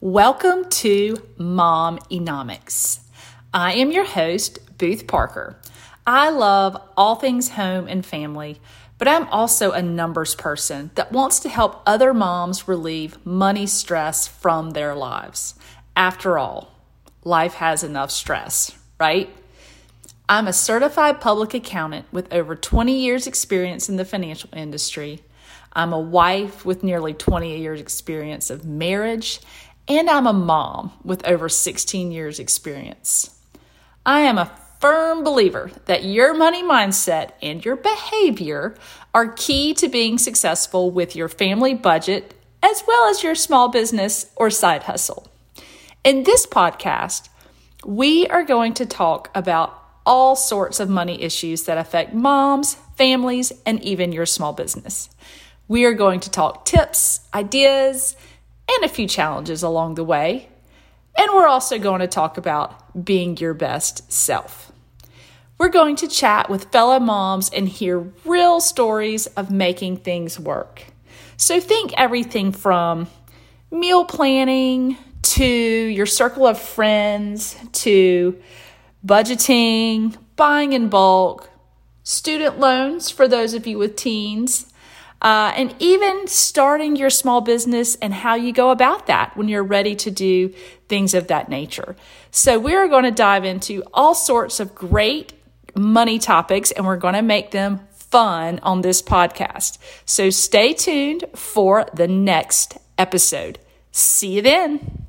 Welcome to Mom Economics. I am your host, Booth Parker. I love all things home and family, but I'm also a numbers person that wants to help other moms relieve money stress from their lives. After all, life has enough stress, right? I'm a certified public accountant with over 20 years' experience in the financial industry. I'm a wife with nearly 20 years' experience of marriage and I'm a mom with over 16 years' experience. I am a firm believer that your money mindset and your behavior are key to being successful with your family budget as well as your small business or side hustle. In this podcast, we are going to talk about all sorts of money issues that affect moms, families, and even your small business. We are going to talk tips, ideas, and a few challenges along the way. And we're also going to talk about being your best self. We're going to chat with fellow moms and hear real stories of making things work. So think everything from meal planning to your circle of friends to budgeting, buying in bulk, student loans for those of you with teens, uh, and even starting your small business and how you go about that when you're ready to do things of that nature. So, we're going to dive into all sorts of great money topics and we're going to make them fun on this podcast. So, stay tuned for the next episode. See you then.